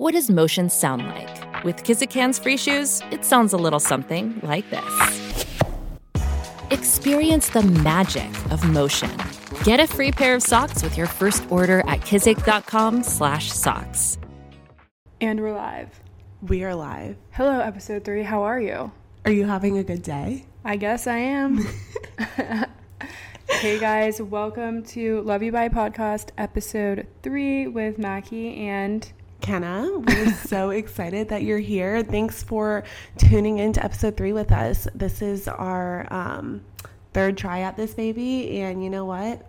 What does motion sound like? With Kizik hands free shoes, it sounds a little something like this. Experience the magic of motion. Get a free pair of socks with your first order at kizik.com/socks. And we're live. We are live. Hello, episode three. How are you? Are you having a good day? I guess I am. hey guys, welcome to Love You Bye podcast, episode three with Mackie and Kenna, we're so excited that you're here. Thanks for tuning in to episode three with us. This is our um, third try at this baby, and you know what?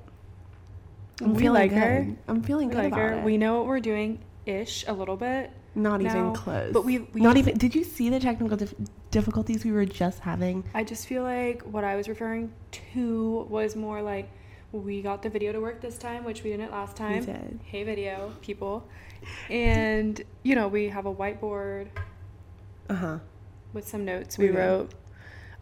I'm We feeling like good. her. I'm feeling we good like about her. it. We know what we're doing ish a little bit. Not even close. but we- we- not even. Did you see the technical dif- difficulties we were just having? I just feel like what I was referring to was more like we got the video to work this time, which we didn't last time. We did. Hey, video people. And, you know, we have a whiteboard Uh huh. with some notes We we, wrote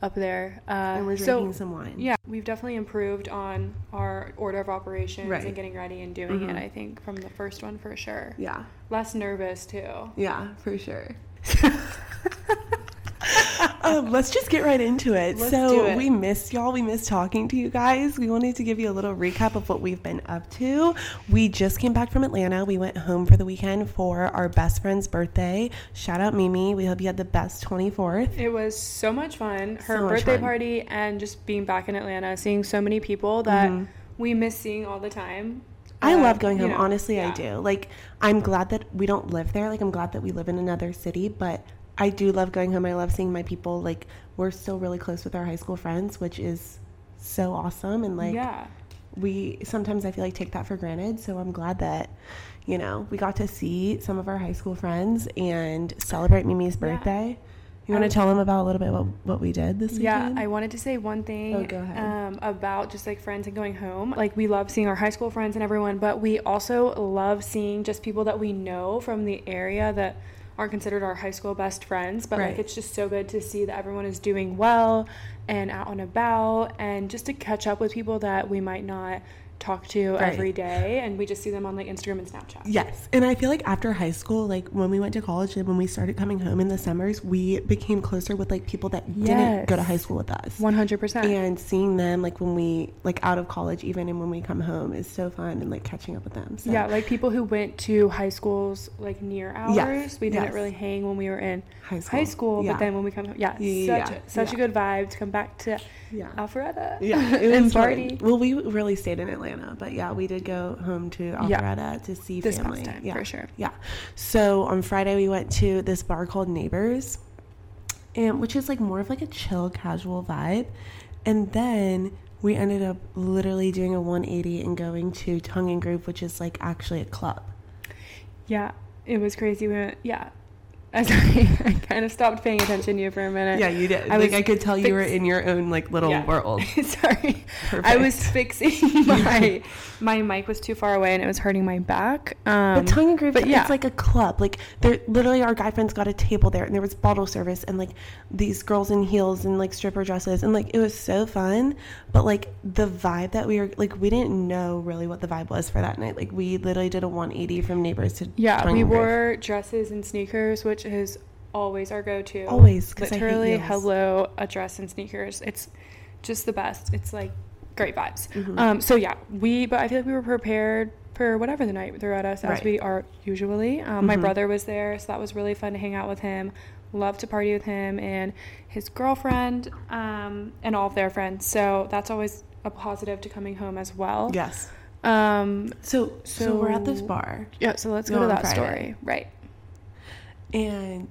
up there. Uh, And we're so, drinking some wine. Yeah, we've definitely improved on our order of operations Right. and getting ready and doing Mhm. it, I think, from the first one for sure. Yeah. Less nervous, too. Yeah, for sure. um, let's just get right into it. Let's so it. we missed y'all. We missed talking to you guys. We wanted to give you a little recap of what we've been up to. We just came back from Atlanta. We went home for the weekend for our best friend's birthday. Shout out Mimi. We hope you had the best 24th. It was so much fun. Her So birthday fun. party and just being back in Atlanta, seeing so many people that Mhm. we miss seeing all the time. I love going you home. know, Honestly, I do. Like, I'm glad that we don't live there. Like, I'm glad that we live in another city, but I do love going home. I love seeing my people. Like, we're still really close with our high school friends, which is so awesome. And, like, yeah. we sometimes I feel like take that for granted. So I'm glad that, you know, we got to see some of our high school friends and celebrate Mimi's Yeah. birthday. You want to tell them about a little bit what, what we did this week? Yeah, weekend? I wanted to say one thing Oh, go ahead. Um, about just like friends and going home. Like we love seeing our high school friends and everyone, but we also love seeing just people that we know from the area that aren't considered our high school best friends. But Right. like it's just so good to see that everyone is doing well and out and about, and just to catch up with people that we might not talk to Right. every day, and we just see them on like Instagram and Snapchat. Yes. And I feel like after high school, like when we went to college and when we started coming home in the summers, we became closer with like people that didn't go to high school with us. One hundred percent. And seeing them like when we like out of college even and when we come home is so fun and like catching up with them. So Yeah, like people who went to high schools like near ours. Yes, We didn't yes. really hang when we were in High high school, school, yeah. but then when we come home, yeah, Yeah, such a, such yeah. a good vibe to come back to Yeah. Alpharetta. Yeah, it and was fun. party. Well, we really stayed in Atlanta, but yeah, we did go home to Yeah. To see This family. time, yeah, for sure. Yeah. So on Friday we went to this bar called Neighbors, and which is like more of like a chill, casual vibe, and then we ended up literally doing a 180 and going to Tongue and Groove, which is like actually a club. Yeah, it was crazy. We went, yeah. I, I kind of stopped paying attention to you for a minute. Yeah, you did. I like I could tell you were in your own like little Yeah. world. Sorry. I was fixing my my mic was too far away and it was hurting my back. Um, But Tongue and Groove, but yeah. it's like a club. Like there, literally, our guy friends got a table there, and there was bottle service, and like these girls in heels and like stripper dresses, and like it was so fun. But like the vibe that we were like, we didn't know really what the vibe was for that night. Like we literally did a 180 from neighbors to Yeah, we wore dresses and sneakers, which is always our go-to. Always, 'cause I hate literally, hello, a dress and sneakers. It's just the best. It's like great vibes. Mm-hmm. Um, so yeah, we. But I feel like we were prepared for whatever the night threw at us, as Right. we are usually. Um, My Mhm. brother was there, so that was really fun to hang out with him. Love to party with him and his girlfriend, um, and all of their friends. So that's always a positive to coming home as well. Yes. Um. So, so we're at this bar, Yeah. So let's go Go to that Friday. story. Right. And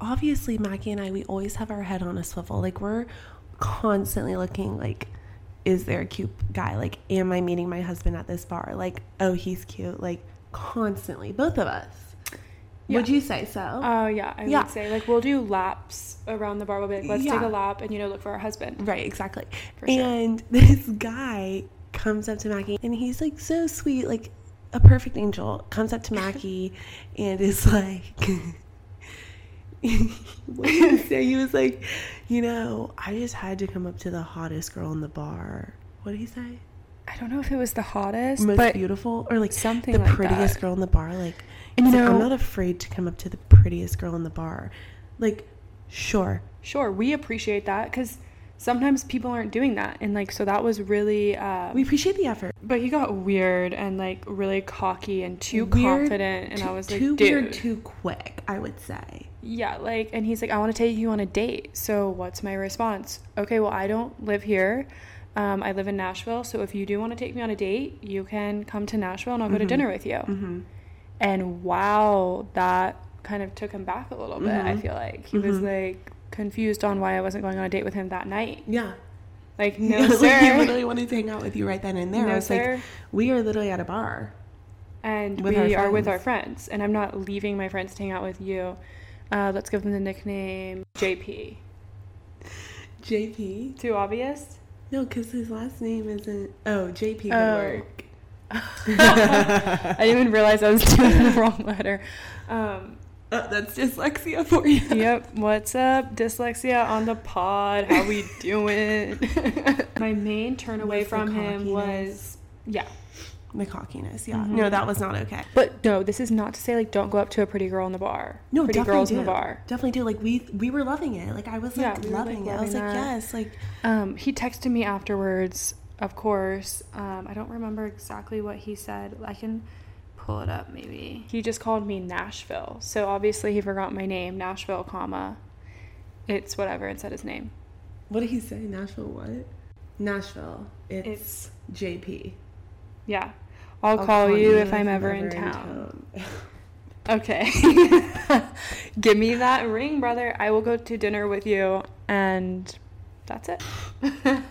obviously Mackie and I, we always have our head on a swivel. Like we're constantly looking like, is there a cute guy? Like, am I meeting my husband at this bar? Like, oh, he's cute. Like constantly, both of us. Would you say so? Oh yeah, I Yeah. would say like we'll do laps around the bar. We'll be like, let's take a lap and you know look for our husband. right, exactly. For sure. And this guy comes up to Mackie and he's like so sweet, like a perfect angel. Comes up to Mackie and is like, what did he say? He was like, you know, I just had to come up to the hottest girl in the bar. What did he say? I don't know if it was the hottest, most but beautiful or like something the like prettiest that. girl in the bar like And you know, like, i'm not afraid to come up to the prettiest girl in the bar like sure sure, we appreciate that because sometimes people aren't doing that, and like so that was really. Uh, we appreciate the effort but he got weird and like really cocky and too Weird, confident, and too, I was like, too dude, weird too quick i would say yeah, like, and he's like, I want to take you on a date. So what's my response? Okay, well, I don't live here. Um, I live in Nashville. So if you do want to take me on a date, you can come to Nashville and I'll go to dinner with you. mm-hmm. And wow, that kind of took him back a little bit. I Mhm. feel like he was Mhm. like confused on why I wasn't going on a date with him that night. yeah Like, no, Yeah, sir. like he literally wanted to hang out with you right then and there No, i was sir. like we are literally at a bar and we are with our friends. friends. And I'm not leaving my friends to hang out with you. Uh, let's give them the nickname JP. jp Too obvious? no because his last name isn't oh jp could Oh. work I didn't even realize I was doing the wrong letter. Um, Oh, that's dyslexia for you yep. What's up, dyslexia on the pod? How we doing? My main turn away from him was yeah. the cockiness yeah Mhm. no that was not okay But no, this is not to say like don't go up to a pretty girl in the bar. No, pretty definitely girls do. in the bar. Definitely do. Like we we were loving it. Like I was like Yeah, we were, like, loving it. I was loving like, that. yes, like Um, he texted me afterwards, of course. Um, I don't remember exactly what he said. I can pull it up maybe. He just called me Nashville. So obviously he forgot my name, Nashville, comma. It's whatever, and said his name. what did he say? Nashville what? Nashville. It's, It's JP. yeah. I'll, call, you if I'm ever in town. Okay. Give me that ring, brother. I will go to dinner with you and that's it.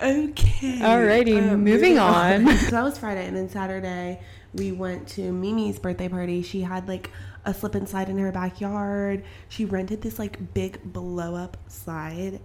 okay. Alrighty, um, moving on. so that was Friday, and then Saturday we went to Mimi's birthday party. She had like a slip and slide in her backyard. She rented this like big blow up slide.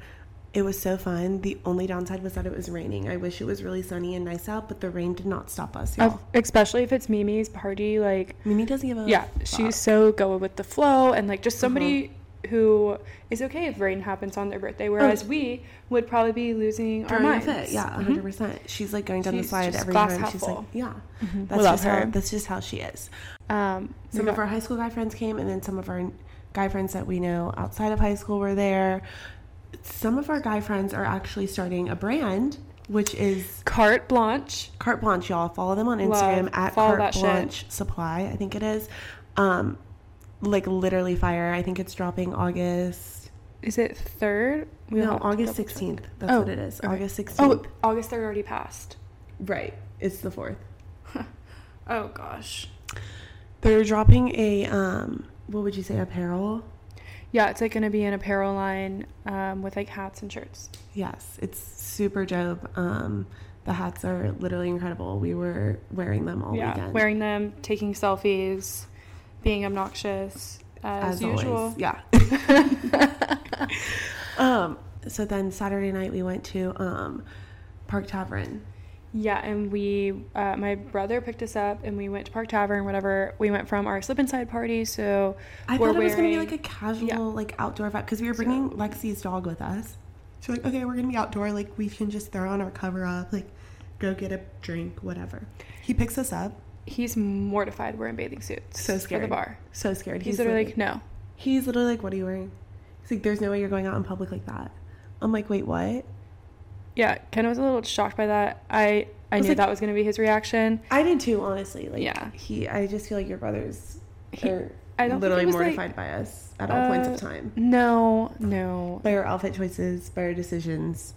It was so fun. The only downside was that it was raining. I wish it was really sunny and nice out, but the rain did not stop us, y'all. Especially if it's Mimi's party, like Mimi doesn't give a yeah fuck. she's so go with the flow and like just somebody uh-huh. Who is okay if rain happens on their birthday whereas we would probably be losing our throwing minds fit. Yeah, Mhm. 100 percent. She's like going down the slide every time. half She's like, full. yeah, Mhm. that's We love just how her. that's just how she is. um Some of our high school guy friends came, and then some of our guy friends that we know outside of high school were there. Some of our guy friends are actually starting a brand, which is carte blanche Carte Blanche. Y'all follow them on Love. Instagram at Follow Carte that shit. Blanche Supply. I think it is. Um, like literally fire. I think it's dropping August. is it third We no, August sixteenth. That's Oh, what it is. okay. August sixteenth. oh august 3rd already passed right. It's the fourth. oh gosh They're dropping a um, what would you say, apparel? yeah it's like gonna be an apparel line um, with like hats and shirts Yes, it's super dope. Um, the hats are literally incredible. We were wearing them all yeah weekend. wearing them taking selfies being obnoxious as, usual always. Yeah. um, so then Saturday night we went to um, Park Tavern. Yeah, and we, uh, my brother picked us up, and we went to Park Tavern. Whatever, we went from our slip inside party. So I we're thought it was gonna be like a casual, yeah. like outdoor vibe because we were bringing So- Lexi's dog with us. So like, okay, we're gonna be outdoor. Like we can just throw on our cover up, like go get a drink, whatever. He picks us up. He's mortified we're in bathing suits. So scared. for the bar. So scared. He's, literally like, no. He's literally like, "What are you wearing?" He's like, "There's no way you're going out in public like that." I'm like, "Wait, what?" Yeah, Ken was a little shocked by that. I I, was knew like- that was gonna be his reaction. I did too, honestly. Like, Yeah. he. I just feel like your brothers He- are I don't literally it was, like- mortified by us at all points of Uh, time, No, no. by our outfit choices, by our decisions.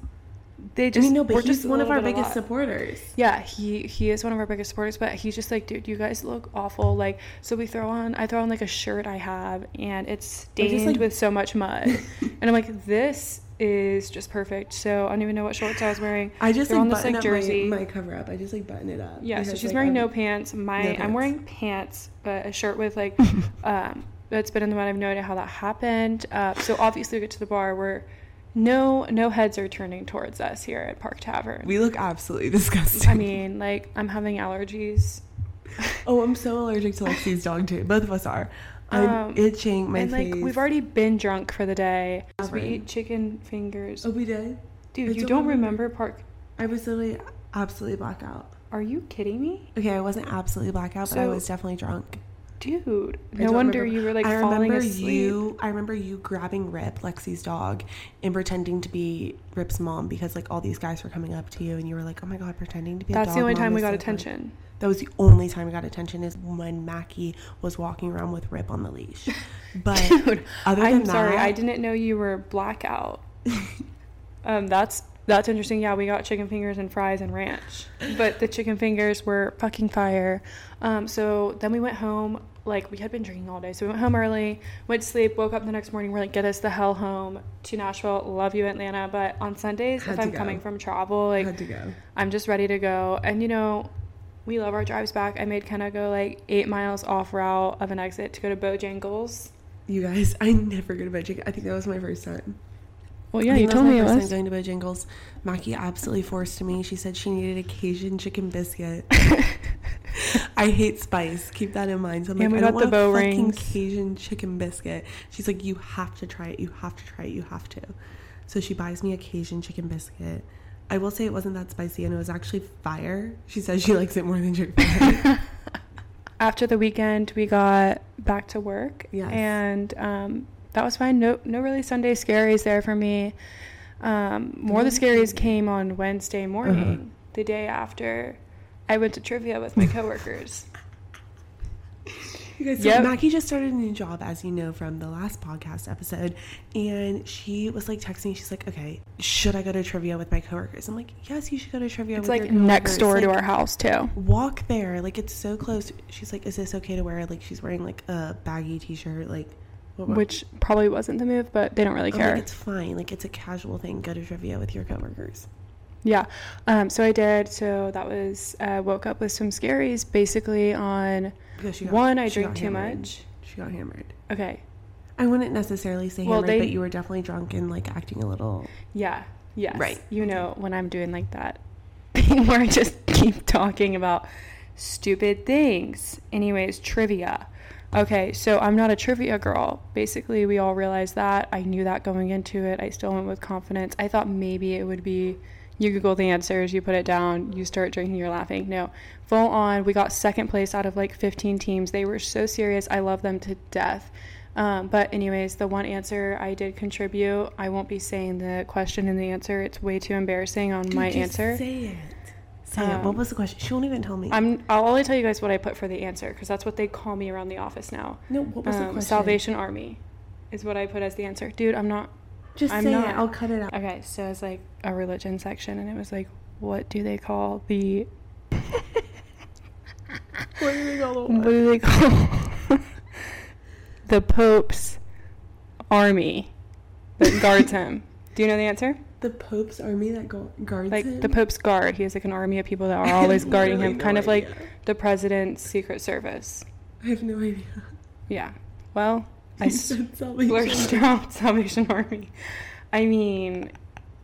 They I just mean, no, but we're he's just one of our biggest supporters. Yeah, he he is one of our biggest supporters, but he's just like, dude, you guys look awful. Like, so we throw on, I throw on like a shirt I have, and it's We're just, stained like- with so much mud, and I'm like, this is just perfect. So I don't even know what shorts I was wearing. I just Throw like on this, like, up my- jersey. My, cover up. I just like button it up. Yeah, so she's like, wearing no pants. My no I'm pants. wearing pants, but a shirt with like um that's been in the mud. I have no idea how that happened. Uh, so obviously we get to the bar where no no heads are turning towards us here at Park Tavern. We look absolutely disgusting. I mean, like I'm having allergies. oh, I'm so allergic to Lexi's dog too. Both of us are. I'm Um, itching my fingers. and like we've already been drunk for the day. So we eat chicken fingers. Oh, we did. Dude, I you don't don't remember. remember Park I was literally absolutely blackout. Are you kidding me? Okay, I wasn't absolutely blackout, but I was definitely drunk. Dude, no wonder remember- you were like I remember you. I remember you grabbing Rip, Lexi's dog, and pretending to be Rip's mom because like all these guys were coming up to you, and you were like, "Oh my god, pretending to be." a That's the only time we got attention. fun." That was the only time we got attention is when Mackie was walking around with Rip on the leash. But Dude, other I'm than sorry, that, I didn't know you were blackout. um, that's that's interesting. Yeah, we got chicken fingers and fries and ranch, but the chicken fingers were fucking fire. Um, so then we went home. Like we had been drinking all day, so we went home early, went to sleep, woke up the next morning. We're like, get us the hell home to Nashville. Love you, Atlanta. But on Sundays, Had if I'm go. coming from travel, like had to go. I'm just ready to go. And you know, we love our drives back. I made Kenna go like eight miles off route of an exit to go to Bojangles. You guys, I never go to Bojangles. I think that was my first time. Well, yeah, you told me it was. going to Bojangles. Mackie absolutely forced me. She said she needed a Cajun chicken biscuit. I hate spice. Keep that in mind. So I'm And like, we I got don't the want a fucking rings. Cajun chicken biscuit. She's like, you have to try it. You have to try it. You have to. So she buys me a Cajun chicken biscuit. I will say it wasn't that spicy, and it was actually fire. She says she likes it more than chicken. After the weekend, we got back to work. Yes. And um, that was fine. No, no really Sunday scaries there for me. Um, more of the scaries came on Wednesday morning, Uh-huh. the day after I went to trivia with my coworkers. You guys, so Yep. Mackie just started a new job, as you know from the last podcast episode, and she was like texting. She's like, "Okay, should I go to trivia with my coworkers?" I'm like, "Yes, you should go to trivia." It's with like your next coworkers." door to Like, our house too. Walk there, like it's so close. She's like, "Is this okay to wear?" Like she's wearing like a baggy t-shirt, like what- Which probably wasn't the move, but they don't really I'm care. like, it's fine. Like it's a casual thing. Go to trivia with your coworkers. Yeah. Um, so I did. So that was uh, woke up with some scaries, basically on Because she one. I she drink too hammered. much. She got hammered. Okay. I wouldn't necessarily say Well, hammered, they- but you were definitely drunk and like acting a little. Yeah. Yes. Right. You know when I'm doing like that thing where I just keep talking about stupid things. Anyways, trivia. Okay, so I'm not a trivia girl. Basically, we all realized that. I knew that going into it. I still went with confidence. I thought maybe it would be you Google the answers, you put it down, you start drinking, you're laughing. No, full on. We got second place out of like 15 teams. They were so serious. I love them to death. Um, but anyways, the one answer I did contribute. I won't be saying the question and the answer. It's way too embarrassing on Dude, my answer. Say it. It. What Um, was the question? She won't even tell me. I'm. I'll only tell you guys what I put for the answer because that's what they call me around the office now. no. What was the Um, question? Salvation Army is what I put as the answer. Dude, I'm not. Just I'm say not. it. I'll cut it out. Okay, so it's like a religion section, and it was like, what do they call the? What do they call What do they call the Pope's army that guards him? Do you know the answer? The Pope's army that go- guards Like him? the Pope's guard. He has like an army of people that are always guarding him, no kind of like the president's secret service. I have no idea. Yeah. Well, I You said Salvation splurged Army. out Salvation Army. I mean,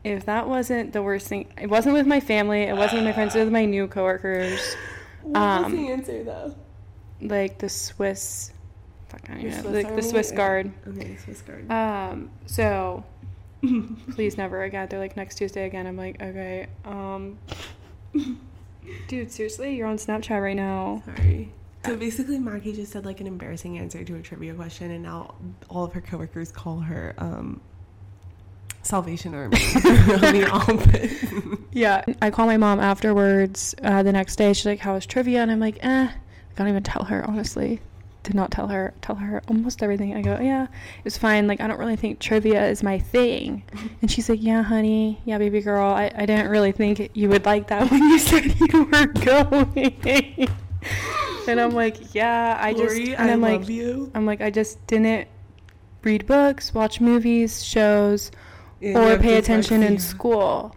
if that wasn't the worst thing, it wasn't with my family, it wasn't with my friends, it was with my new coworkers, What was Um, the answer though? like the Swiss, fuck, I don't know, Swiss like the Swiss Guard. Okay, the Swiss guard. Um, so please never again. They're like next Tuesday again. I'm like, okay, um, dude, seriously, you're on Snapchat right now. Sorry. So basically, Mackie just said like an embarrassing answer to a trivia question, and now all of her coworkers call her um, Salvation Army. the office. Yeah. I call my mom afterwards uh, the next day. She's like, How was trivia? And I'm like, Eh. I can't even tell her, honestly. Did not tell her. Tell her almost everything. I go, Yeah, it was fine. Like, I don't really think trivia is my thing. And she's like, Yeah, honey. Yeah, baby girl. I, I didn't really think you would like that when you said you were going. and I'm like, Yeah, I just. Lori, and I I'm love like, you. I'm like, I just didn't read books, watch movies, shows, you or pay attention in school.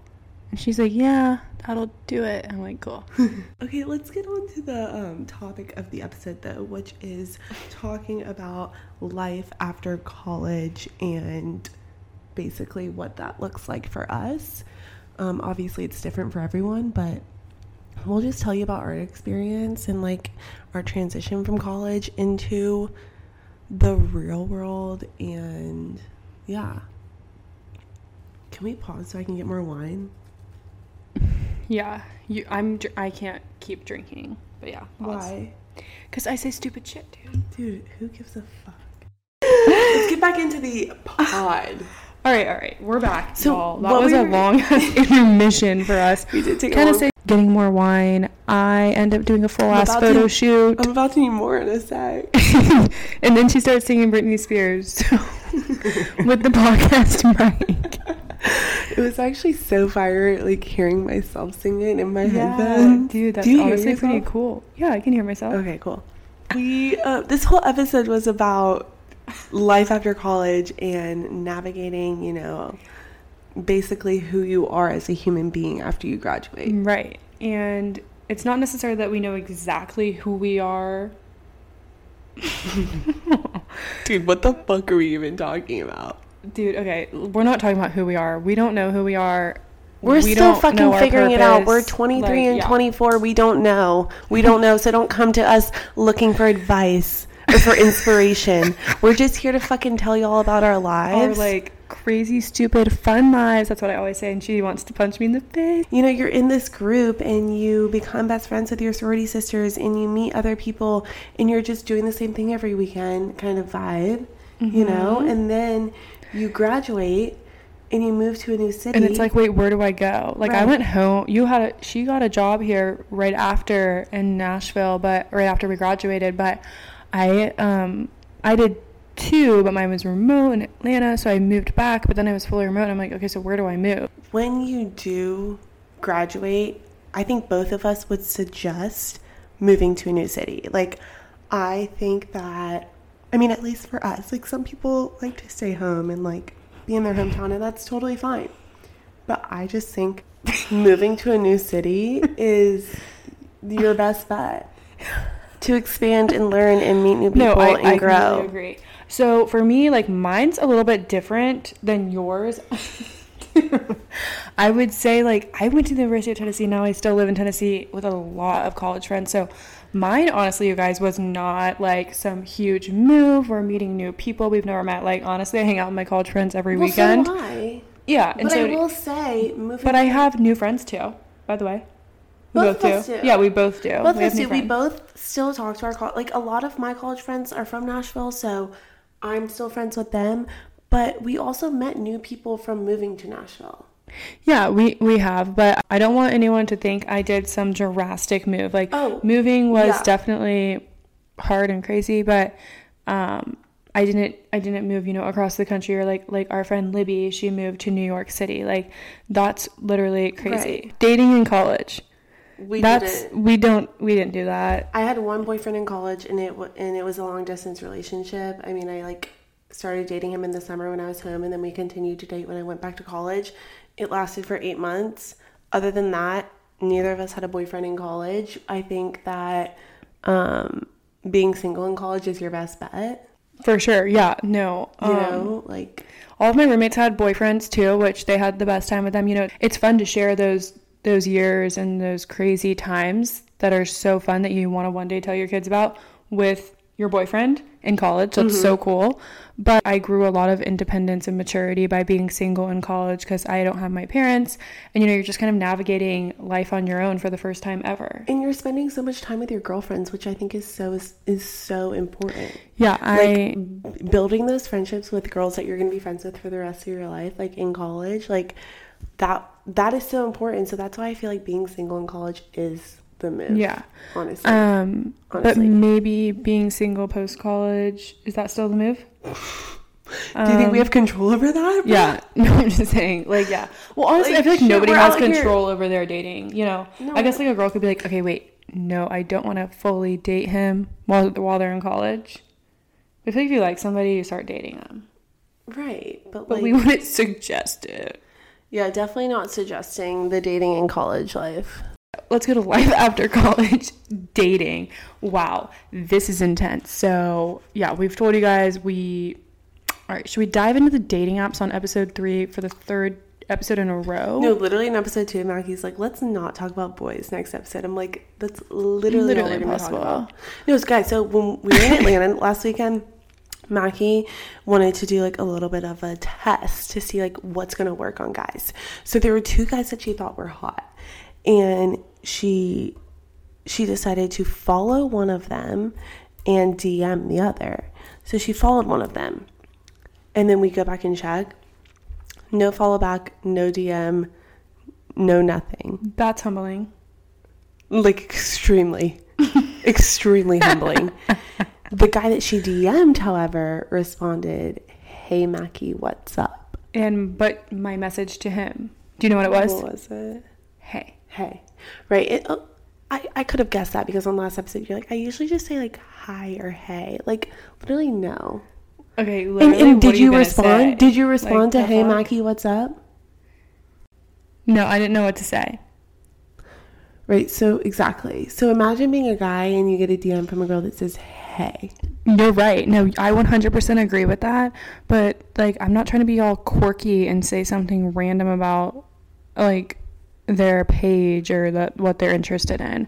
And she's like, Yeah, that'll do it. I'm like, Cool. Okay, let's get on to the um, topic of the episode, though, which is talking about life after college and basically what that looks like for us. Um, obviously, it's different for everyone, but we'll just tell you about our experience and like our transition from college into the real world. And yeah. Can we pause so I can get more wine? Yeah, you. I'm. dr- I can't keep drinking. But yeah. Why? Because I say stupid shit, dude. Dude, who gives a fuck? Let's get back into the pod. All right, all right. We're back. So, y'all. That what was we a were- long intermission for us. We did take a kind of long- say getting more wine. I end up doing a full ass about photo to- shoot, I'm about to need more in a sec. and then she starts singing Britney Spears so, with the podcast mic. It was actually so fire, like hearing myself sing it in my Yeah, headphones. dude, that's Do honestly pretty cool. Yeah, I can hear myself. Okay, cool. We uh, this whole episode was about life after college and navigating, you know, basically who you are as a human being after you graduate. Right. And it's not necessarily that we know exactly who we are. Dude, what the fuck are we even talking about? Dude, okay, we're not talking about who we are. We don't know who we are. We're We still fucking figuring it out. We're 23 Like, and yeah. 24. We don't know. We don't know. So don't come to us looking for advice or for inspiration. We're just here to fucking tell you all about our lives. Our like crazy, stupid, fun lives. That's what I always say. And she wants to punch me in the face. you know, you're in this group and you become best friends with your sorority sisters and you meet other people and you're just doing the same thing every weekend kind of vibe, you know? Mm-hmm. And then you graduate and you move to a new city. And it's like, wait, where do I go? Like, I went home. You had a, she got a job here right after in Nashville, but right after we graduated. But I, um, I did two, but mine was remote in Atlanta, so I moved back. But then I was fully remote. And I'm like, okay, so where do I move? when you do graduate, I think both of us would suggest moving to a new city. Like, I think that, I mean, at least for us, like, some people like to stay home and like be in their hometown, and that's totally fine. But I just think moving to a new city is your best bet to expand and learn and meet new people no, I, and I grow. completely agree. So for me, like mine's a little bit different than yours. I would say like I went to the University of Tennessee. Now I still live in Tennessee with a lot of college friends. So mine, honestly, you guys, was not like some huge move. We're meeting new people we've never met. Like honestly, I hang out with my college friends every Well, weekend. so I. yeah, and But so I will say, moving but I have new friends too. By the way, we Both both, do. do. Yeah, we both do. Both we us do. We both still talk to our college. Like a lot of my college friends are from Nashville, so I'm still friends with them. But we also met new people from moving to Nashville. Yeah, we we have, but I don't want anyone to think I did some drastic move. Like Oh, moving was yeah. definitely hard and crazy, but um I didn't I didn't move, you know, across the country or like like our friend Libby, she moved to New York City. Like that's literally crazy. Right. Dating in college. We That's didn't. we don't we didn't do that. I had one boyfriend in college, and it and it was a long distance relationship. I mean, I like started dating him in the summer when I was home, and then we continued to date when I went back to college. It lasted for eight months. Other than that, neither of us had a boyfriend in college. I think that um, being single in college is your best bet. For sure. Yeah. No. You um, know, like all of my roommates had boyfriends too, which they had the best time with them. You know, it's fun to share those those years and those crazy times that are so fun that you want to one day tell your kids about with your boyfriend in college. That's so mm-hmm. cool. But I grew a lot of independence and maturity by being single in college because I don't have my parents. And you know, you're just kind of navigating life on your own for the first time ever. and you're spending so much time with your girlfriends, which I think is so is so important. Yeah, I like building those friendships with girls that you're going to be friends with for the rest of your life like in college like that that is so important so that's why i feel like being single in college is the move yeah. honestly Um, but maybe being single post college is that still the move? do you think we have control over that um, Yeah, no, I'm just saying, like, yeah. Well, honestly, Like, I feel like shit, nobody has out here- control over their dating. You know, No. I guess like a girl could be like, okay, wait, no, I don't want to fully date him while while they're in college. I feel like if you like somebody, you start dating them. right but, But like we wouldn't suggest it. yeah definitely not suggesting the dating in college life Let's go to life after college dating. Wow, this is intense. So yeah, we've told you guys we. All right, should we dive into the dating apps on episode three for the third episode in a row? no literally in episode two mackie's like let's not talk about boys next episode i'm like that's literally, Literally all we're gonna talk impossible. no it's guys so when we were in atlanta last weekend Mackie wanted to do like a little bit of a test to see like what's gonna work on guys. So there were two guys that she thought were hot. And she she decided to follow one of them and DM the other. So she followed one of them. And then we go back and check. No follow back, no DM, no nothing. That's humbling. Like extremely, extremely humbling. The guy that she DM'd, however, responded, Hey Mackie, what's up? And but my message to him. Do you know what it was? What was it? Hey. Hey. Right. It, oh, I, I could have guessed that because on last episode you're like, I usually just say like hi or hey. Like literally no. Okay, And, literally. and what did you gonna respond? say? Did you respond the to Hey? Mackie, what's up? No, I didn't know what to say. Right, so exactly. So imagine being a guy and you get a DM from a girl that says, Hey. You're right. No, I 100% agree with that. But like, I'm not trying to be all quirky and say something random about like their page or that what they're interested in.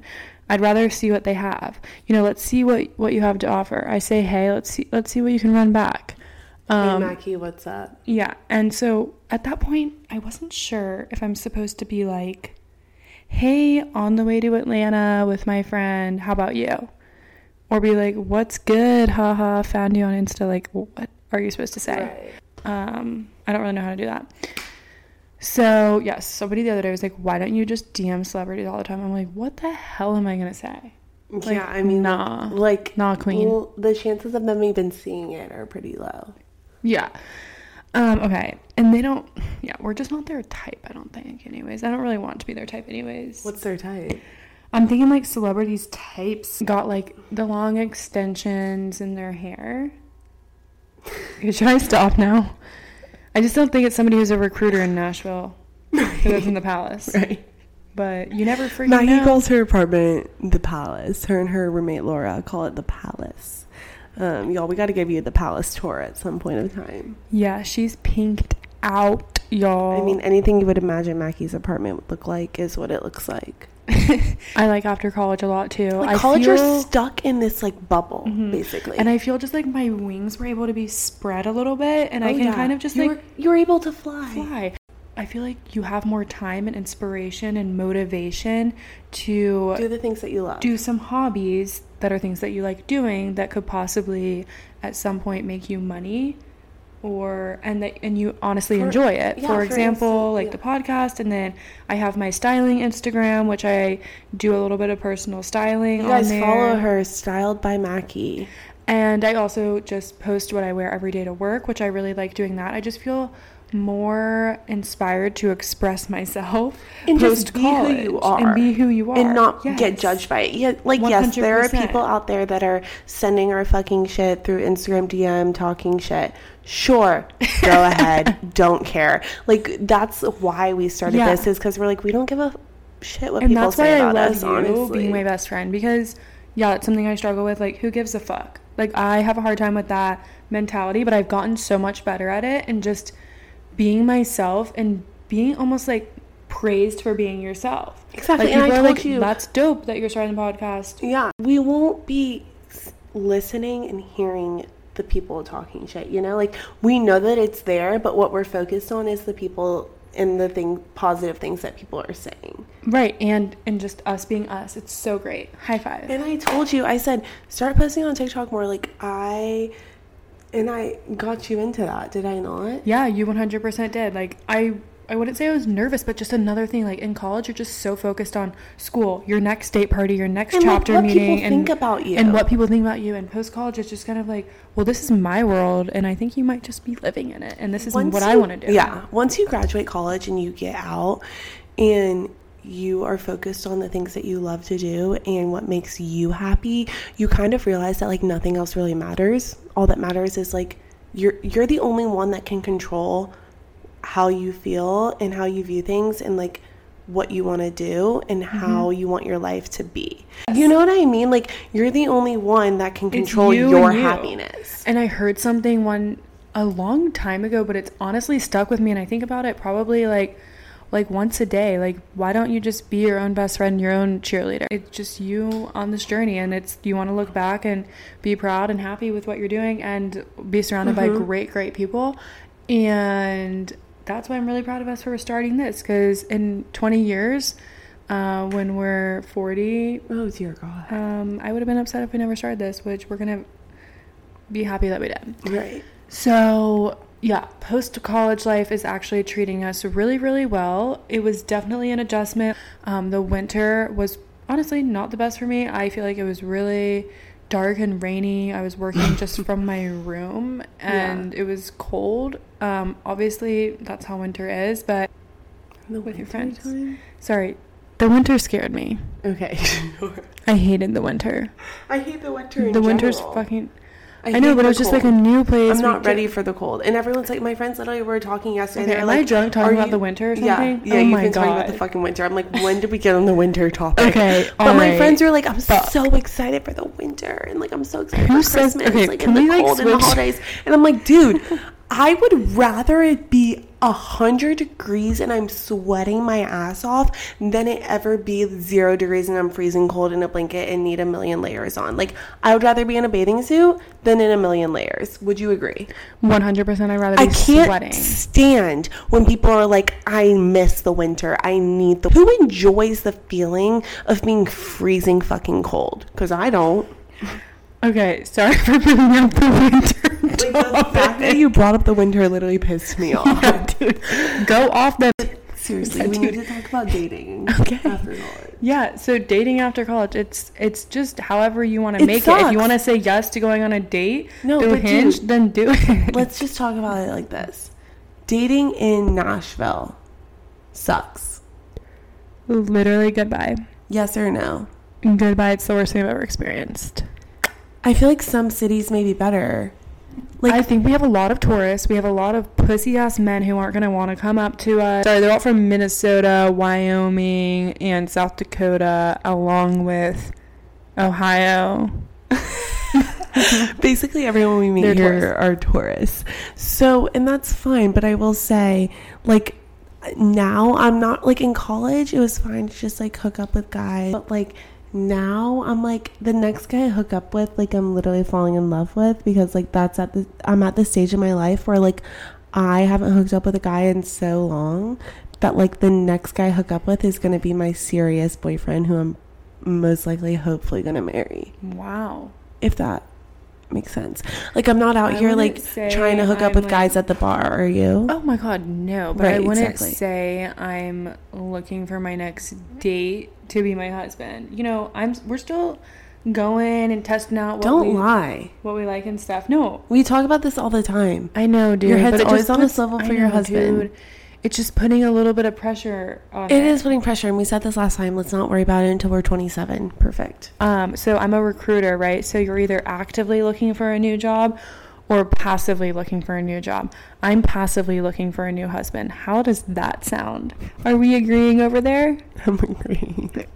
I'd rather see what they have. You know, let's see what what you have to offer. I say, hey, let's see let's see what you can run back. Um, hey Mackie, what's up? Yeah. And so at that point, I wasn't sure if I'm supposed to be like, hey, on the way to Atlanta with my friend, how about you? Or be like, what's good? Haha, found you on Insta. Like, what are you supposed to say? Um, I don't really know how to do that. So, yes, somebody the other day was like, why don't you just DM celebrities all the time? I'm like, what the hell am I going to say? Like, yeah, I mean, nah. like, Nah, queen. Well, the chances of them even seeing it are pretty low. Yeah. Um, okay. And they don't, yeah, we're just not their type, I don't think, anyways. I don't really want to be their type, anyways. What's their type? I'm thinking like celebrities' types got like the long extensions in their hair. Should I stop now? I just don't think it's somebody who's a recruiter in Nashville who lives in the palace. Right. But you never freaking Mackie know. calls her apartment the palace. Her and her roommate Laura call it the palace. Um, y'all, we got to give you the palace tour at some point of time. yeah, she's pinked out, y'all. I mean, anything you would imagine Mackie's apartment would look like is what it looks like. I like after college a lot too. Like I college, feel, you're stuck in this like bubble, Mhm. basically. and I feel just like my wings were able to be spread a little bit, and I Oh, can yeah. kind of just you like were, you were able to fly. fly. I feel like you have more time and inspiration and motivation to Do the things that you love. do some hobbies that are things that you like doing that could possibly at some point make you money or and that and you honestly For- enjoy it. yeah, for for example, instance, like the podcast and then I have my styling Instagram which I do a little bit of personal styling you guys there. follow her, styled by Mackie. And I also just post what I wear every day to work, which I really like doing that. I just feel more inspired to express myself And just be who you are. and be who you are and not get judged by it. Yeah, like yes, there are people out there that are sending our fucking shit through Instagram DM, talking shit. Sure, go ahead. Don't care. Like that's why we started Yeah. this is because we're like we don't give a shit what and people that's say why I love us. you honestly, being my best friend because yeah, it's something I struggle with. Like, who gives a fuck? Like, I have a hard time with that mentality, but I've gotten so much better at it and just being myself and being almost like praised for being yourself. Exactly, Like, and I told like, you- that's dope that you're starting the podcast. yeah, we won't be listening and hearing the people talking shit. You know, like we know that it's there, but what we're focused on is the people and the thing positive things that people are saying. Right, and and just us being us. It's so great. High five. And I told you, I said, start posting on TikTok more. Like I, and I got you into that, did I not? Yeah, you 100% did. Like I I wouldn't say I was nervous, but just another thing like in college you're just so focused on school, your next date party, your next And, like, chapter what people meeting and think about you. and what people think about you and post college it's just kind of like, well, this is my world and I think you might just be living in it and this is Once what I want to do. Yeah. Once you graduate college and you get out, and you are focused on the things that you love to do and what makes you happy, you kind of realize that like nothing else really matters. All that matters is like you're you're the only one that can control how you feel and how you view things and like what you want to do and Mm-hmm. how you want your life to be. You know what I mean? Like you're the only one that can control you your and you. happiness. And I heard something one a long time ago, but it's honestly stuck with me and I think about it probably like like once a day. Like why don't you just be your own best friend, your own cheerleader? It's just you on this journey and it's you want to look back and be proud and happy with what you're doing and be surrounded by great great people. And that's why I'm really proud of us for starting this cuz in 20 years uh, when we're 40, Oh dear God. um, I would have been upset if we never started this, which we're gonna be happy that we did. Right. So, yeah, post college life is actually treating us really, really well. It was definitely an adjustment. Um, the winter was honestly not the best for me. I feel like it was really dark and rainy. I was working just from my room and it was cold. Um, obviously, that's how winter is, but The With your friends. time? sorry, the winter scared me. Okay. I hated the winter. I hate the winter. In the winter's fucking. I, hate know, but it was just like a new place. I'm not ready for the cold. And everyone's like, my friends literally were talking yesterday. Okay, they're am like, I drunk talking about you-" the winter or Yeah, something? yeah, yeah. Oh you've my been talking about the fucking winter. I'm like, when did we get on the winter topic? Okay, but my alright. friends are like, I'm Fuck. so excited for the winter, and like, I'm so excited Who for says- Christmas, okay, like, we, the like, cold and the holidays. And I'm like, dude, I would rather it be a hundred degrees and I'm sweating my ass off than it ever be zero degrees and I'm freezing cold in a blanket and need a million layers on. Like, I would rather be in a bathing suit than in a million layers. Would you agree? 100% I'd rather be I can't sweating. stand when people are like, I miss the winter. I need the. Who enjoys the feeling of being freezing fucking cold? Because I don't. Okay, sorry for bringing up the winter. the fact that you brought up the winter literally pissed me off. Yeah, dude, go off the. Seriously, we need to talk about dating. Okay. After college. Yeah, so dating after college, it's it's just however you want to make it. If you want to say yes to going on a date No, through but Hinge, dude, then do it. Let's just talk about it like this. Dating in Nashville sucks. Literally, goodbye. Yes or no? Goodbye. It's the worst thing I've ever experienced. I feel like some cities may be better. Like I think we have a lot of tourists. We have a lot of pussy ass men who aren't going to want to come up to us. Sorry, they're all from Minnesota, Wyoming, and South Dakota, along with Ohio. basically everyone we meet They're here tourists. are tourists. So, and that's fine, but I will say like now I'm not like in college it was fine to just like hook up with guys, but like now I'm like the next guy I hook up with like I'm literally falling in love with because like that's at the I'm at the stage in my life where like I haven't hooked up with a guy in so long that like the next guy I hook up with is going to be my serious boyfriend who I'm most likely hopefully going to marry Wow. if that makes sense. Like I'm not out I here like trying to hook up I'm, with like- guys at the bar. Are you? Oh my god, no. But I wouldn't exactly. say I'm looking for my next date to be my husband. You know, I'm we're still going and testing out what Don't we lie. what we like and stuff. No. We talk about this all the time. I know, dude. Your head's always on a level swivel I for your know, husband. dude. It's just putting a little bit of pressure on It is putting pressure, and we said this last time. Let's not worry about it until we're 27. Perfect. Um, so I'm a recruiter, right? So you're either actively looking for a new job or passively looking for a new job. I'm passively looking for a new husband. How does that sound? Are we agreeing over there? I'm agreeing.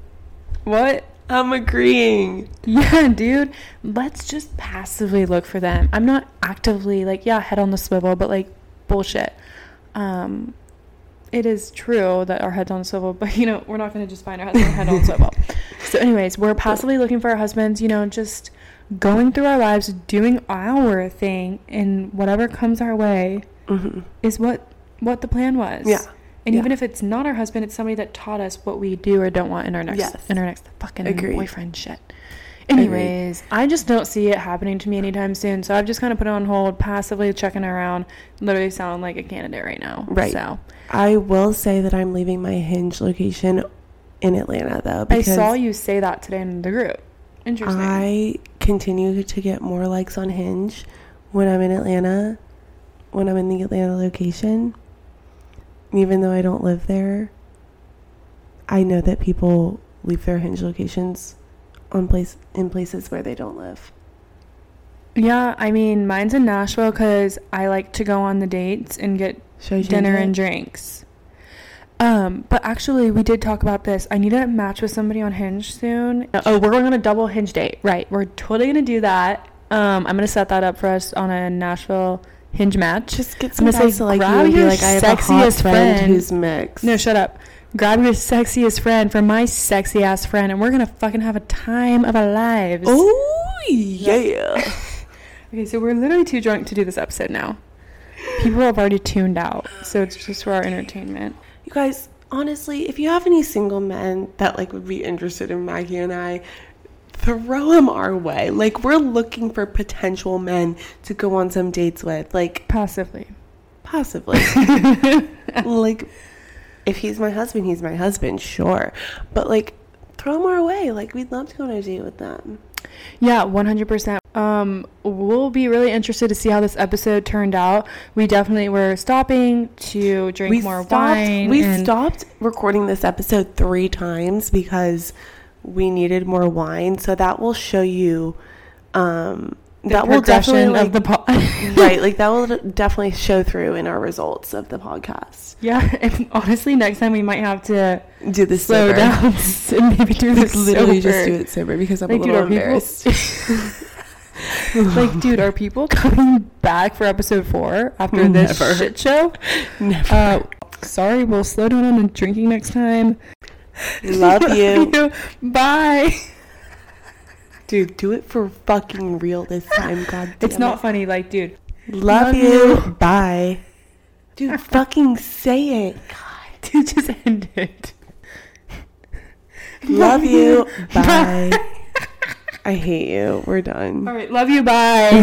What? I'm agreeing. Yeah, dude. Let's just passively look for them. I'm not actively like, yeah, head on the swivel, but like bullshit. Um it is true that our head's on the swivel, but you know, we're not gonna just find our husband head on swivel. So anyways, we're passively looking for our husbands, you know, just going through our lives, doing our thing and whatever comes our way hmm is what what the plan was. Yeah. And Yeah. even if it's not our husband, it's somebody that taught us what we do or don't want in our next Yes. in our next fucking Agreed. boyfriend shit. Anyways, I just don't see it happening to me anytime soon. So I've just kind of put it on hold, passively checking around. Literally sound like a candidate right now. Right. So I will say that I'm leaving my hinge location in Atlanta, though. I saw you say that today in the group. Interesting. I continue to get more likes on Hinge when I'm in Atlanta, when I'm in the Atlanta location. Even though I don't live there, I know that people leave their Hinge locations on place in places where they don't live. yeah, I mean, mine's in Nashville because I like to go on the dates and get Should I change dinner and drinks. Um, but actually, we did talk about this. I need to match with somebody on Hinge soon. Oh, we're going on a double Hinge date. Right. We're totally going to do that. Um, I'm going to set that up for us on a Nashville Hinge match. Just get I'm some guys say, to like you grab and be like, I have a hot sexiest friend, friend. who's mixed. no, shut up. Grab your sexiest friend for my sexy ass friend, and we're to fucking have a time of our lives. Oh yeah. Okay, so we're literally too drunk to do this episode now. People have already tuned out, so it's just for our entertainment. You guys, honestly, if you have any single men that like would be interested in Mackie and I, throw them our way. Like we're looking for potential men to go on some dates with. Like Passively. possibly. like if he's my husband, he's my husband, sure. But like throw them our way. Like we'd love to go on a date with them. Yeah, 100%. Um, we'll be really interested to see how this episode turned out. We definitely were stopping to drink more stopped, wine. We and- stopped recording this episode three times because we needed more wine. So that will show you. Um, that will definitely like, of the pod. right, like that will definitely show through in our results of the podcast. yeah, and honestly, next time we might have to Do this slow sober. down and maybe do Like this literally just do it sober because I'm Like, a little people- embarrassed. like, dude, are people coming back for episode four after this Never. shit show? Never. Uh, sorry, we'll slow down on the drinking next time. Love you. Bye. Dude, do it for fucking real this time. God It's not it. funny, like, dude. Love, Love you. you. Bye. Dude, fucking say it. God. Dude, just end it. Love you. Bye. I hate you. We're done. All right, love you. Bye.